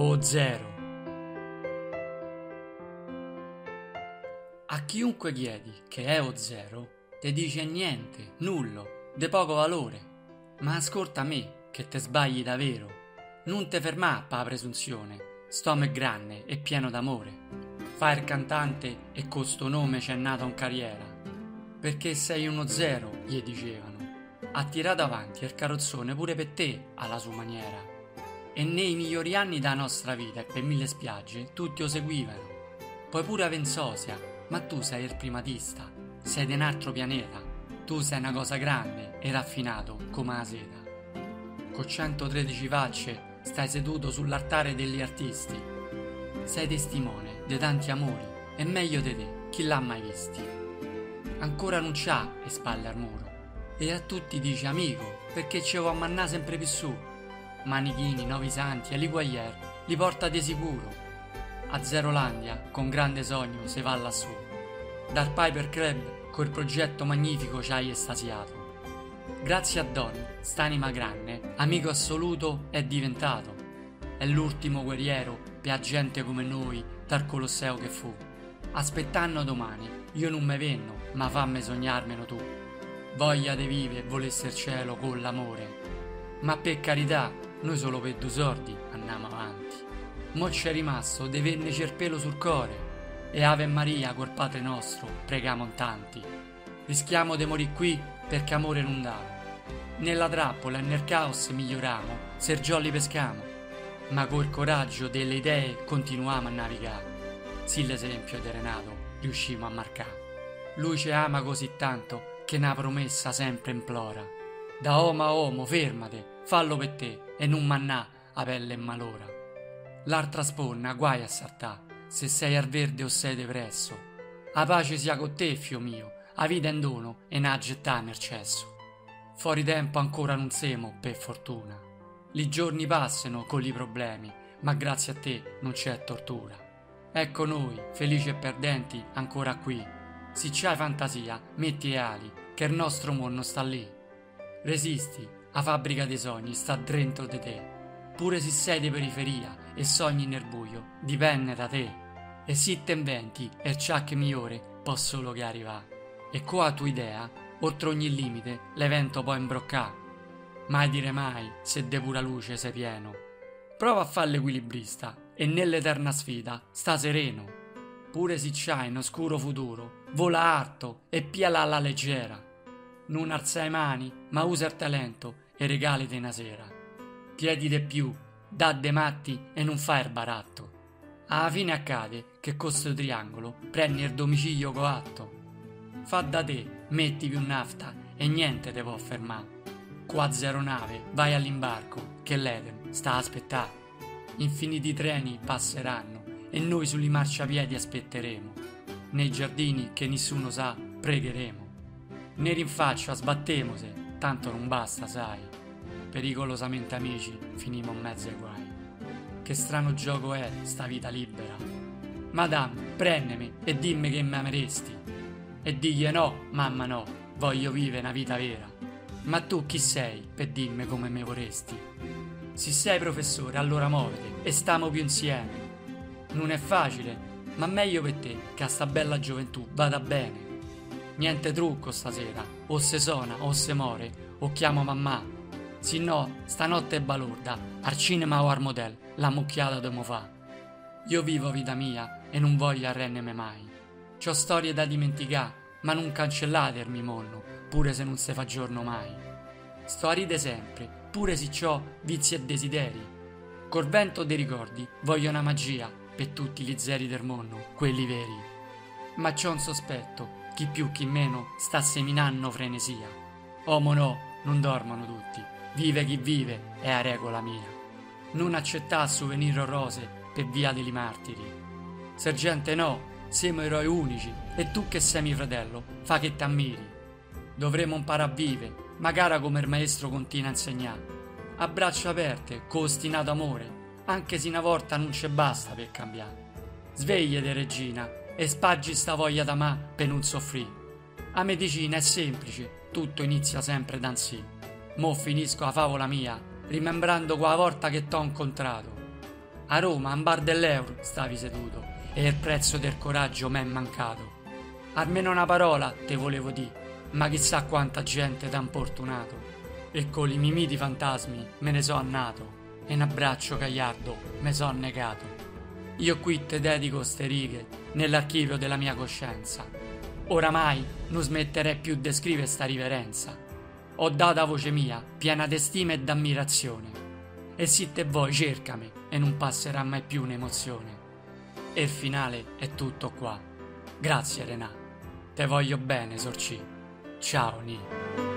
o zero. A chiunque chiedi che è o zero, ti dice niente, nullo, de poco valore. Ma ascolta me, che te sbagli davvero. Non te fermà pa presunzione, stomo è grande e pieno d'amore. Fai il cantante e con sto nome c'è nata un carriera. Perché sei uno zero, gli dicevano. Ha tirato avanti il carrozzone pure per te, alla sua maniera. E nei migliori anni della nostra vita e per mille spiagge tutti lo seguivano. Poi pure a Vensosia, ma tu sei il primatista, sei di un altro pianeta. Tu sei una cosa grande e raffinato come la seta. Con 113 facce stai seduto sull'altare degli artisti. Sei testimone de tanti amori, e meglio di te, chi l'ha mai visti? Ancora non c'ha le spalle al muro, e a tutti dice amico, perché ci vuoi mannà sempre più su. Manichini, Novi Santi e Liguaglier li porta di sicuro. A Zerolandia, con grande sogno, se va lassù. Dal Piper Club, col progetto magnifico ci hai estasiato. Grazie a Don, st'anima grande, amico assoluto è diventato. È l'ultimo guerriero per gente come noi dal Colosseo che fu. Aspettando domani, io non me venno, ma fammi sognarmelo tu. Voglia de vive volesse il cielo con l'amore. Ma per carità, noi solo per due sordi andiamo avanti. Mo c'è rimasto de venne cerpelo sul core, e Ave Maria col Padre nostro pregamo tanti. Rischiamo di morire qui perché amore non dà. Nella trappola e nel caos miglioriamo, se giolli pescamo ma col coraggio delle idee continuiamo a navigare. Sì l'esempio di Renato riuscimo a marcare. Lui ci ama così tanto che una promessa sempre implora. Da uomo a uomo fermate, fallo per te e non mannà a pelle e malora. L'altra sponna guai a saltà, se sei al verde o sei depresso. A pace sia con te, fio mio, a vita in dono e n'a gettà nel cesso. Fuori tempo ancora non semo, per fortuna i giorni passano con i problemi, ma grazie a te non c'è tortura. Ecco noi, felici e perdenti, ancora qui. Se c'hai fantasia, metti ali, che il nostro mondo sta lì. Resisti, la fabbrica dei sogni sta dentro di te. Pure se sei di periferia e sogni nel buio, dipende da te. E te inventi e ciò che migliore può solo che arriva. E qua a tua idea, oltre ogni limite, l'evento può imbroccare mai dire mai se de pura luce sei pieno. Prova a fare l'equilibrista e nell'eterna sfida sta sereno. Pure se c'hai un oscuro futuro, vola arto e piala alla leggera. Non alzai mani, ma usa il talento e regaliti una sera. Chiedi di più, dà de matti e non fai il baratto. Alla fine accade che con triangolo prendi il domicilio coatto. Fa da te, metti più nafta e niente te può fermare. Qua zero nave, vai all'imbarco, che l'Eden sta a aspettare. Infiniti treni passeranno e noi sugli marciapiedi aspetteremo. Nei giardini che nessuno sa, pregheremo. Ne rinfaccia, sbattemose, tanto non basta, sai. Pericolosamente amici, finimo in mezzo ai guai. Che strano gioco è sta vita libera. Madame, prendemi e dimmi che mi ameresti. E digli no, mamma no, voglio vivere una vita vera. Ma tu chi sei per dirmi come me vorresti? Se sei professore, allora muovete e stiamo più insieme. Non è facile, ma meglio per te che a sta bella gioventù vada bene. Niente trucco stasera, o se sona o se more, o chiamo mamma. Se no, stanotte è balorda, al cinema o al motel, la mucchiata domo fa. Io vivo vita mia e non voglio arrendermi mai. C'ho storie da dimenticare, ma non cancellate il mio mondo, pure se non se fa giorno mai. Sto a ride sempre, pure se ciò vizi e desideri. Col vento dei ricordi voglio una magia per tutti gli zeri del mondo, quelli veri. Ma c'ho un sospetto, chi più chi meno sta seminando frenesia. Omo no, non dormono tutti, vive chi vive, è a regola mia. Non accettà souvenir rose per via degli martiri. Sergente no, siamo eroi unici e tu che sei mio fratello, fa che t'ammiri. Dovremo imparare a vivere, magari come il maestro continua a insegnare. A braccia aperte, con ostinato amore, anche se una volta non ci basta per cambiare. Svegliate, regina, e spaggi sta voglia da ma per non soffrire. A medicina è semplice, tutto inizia sempre da sì. Mo finisco la favola mia, rimembrando quella volta che t'ho incontrato. A Roma, a un bar dell'euro, stavi seduto e il prezzo del coraggio m'è mancato. Almeno una parola te volevo dire, ma chissà quanta gente t'ha importunato. E con i mimiti fantasmi me ne so annato e un abbraccio cagliardo me son negato. Io qui te dedico ste righe nell'archivio della mia coscienza. Oramai non smetterei più di scrivere sta riverenza. Ho dato a voce mia, piena di stima e d'ammirazione. E se te vuoi cercami e non passerà mai più un'emozione. E il finale è tutto qua. Grazie Renà. Te voglio bene, Sorci. Ciao Ni.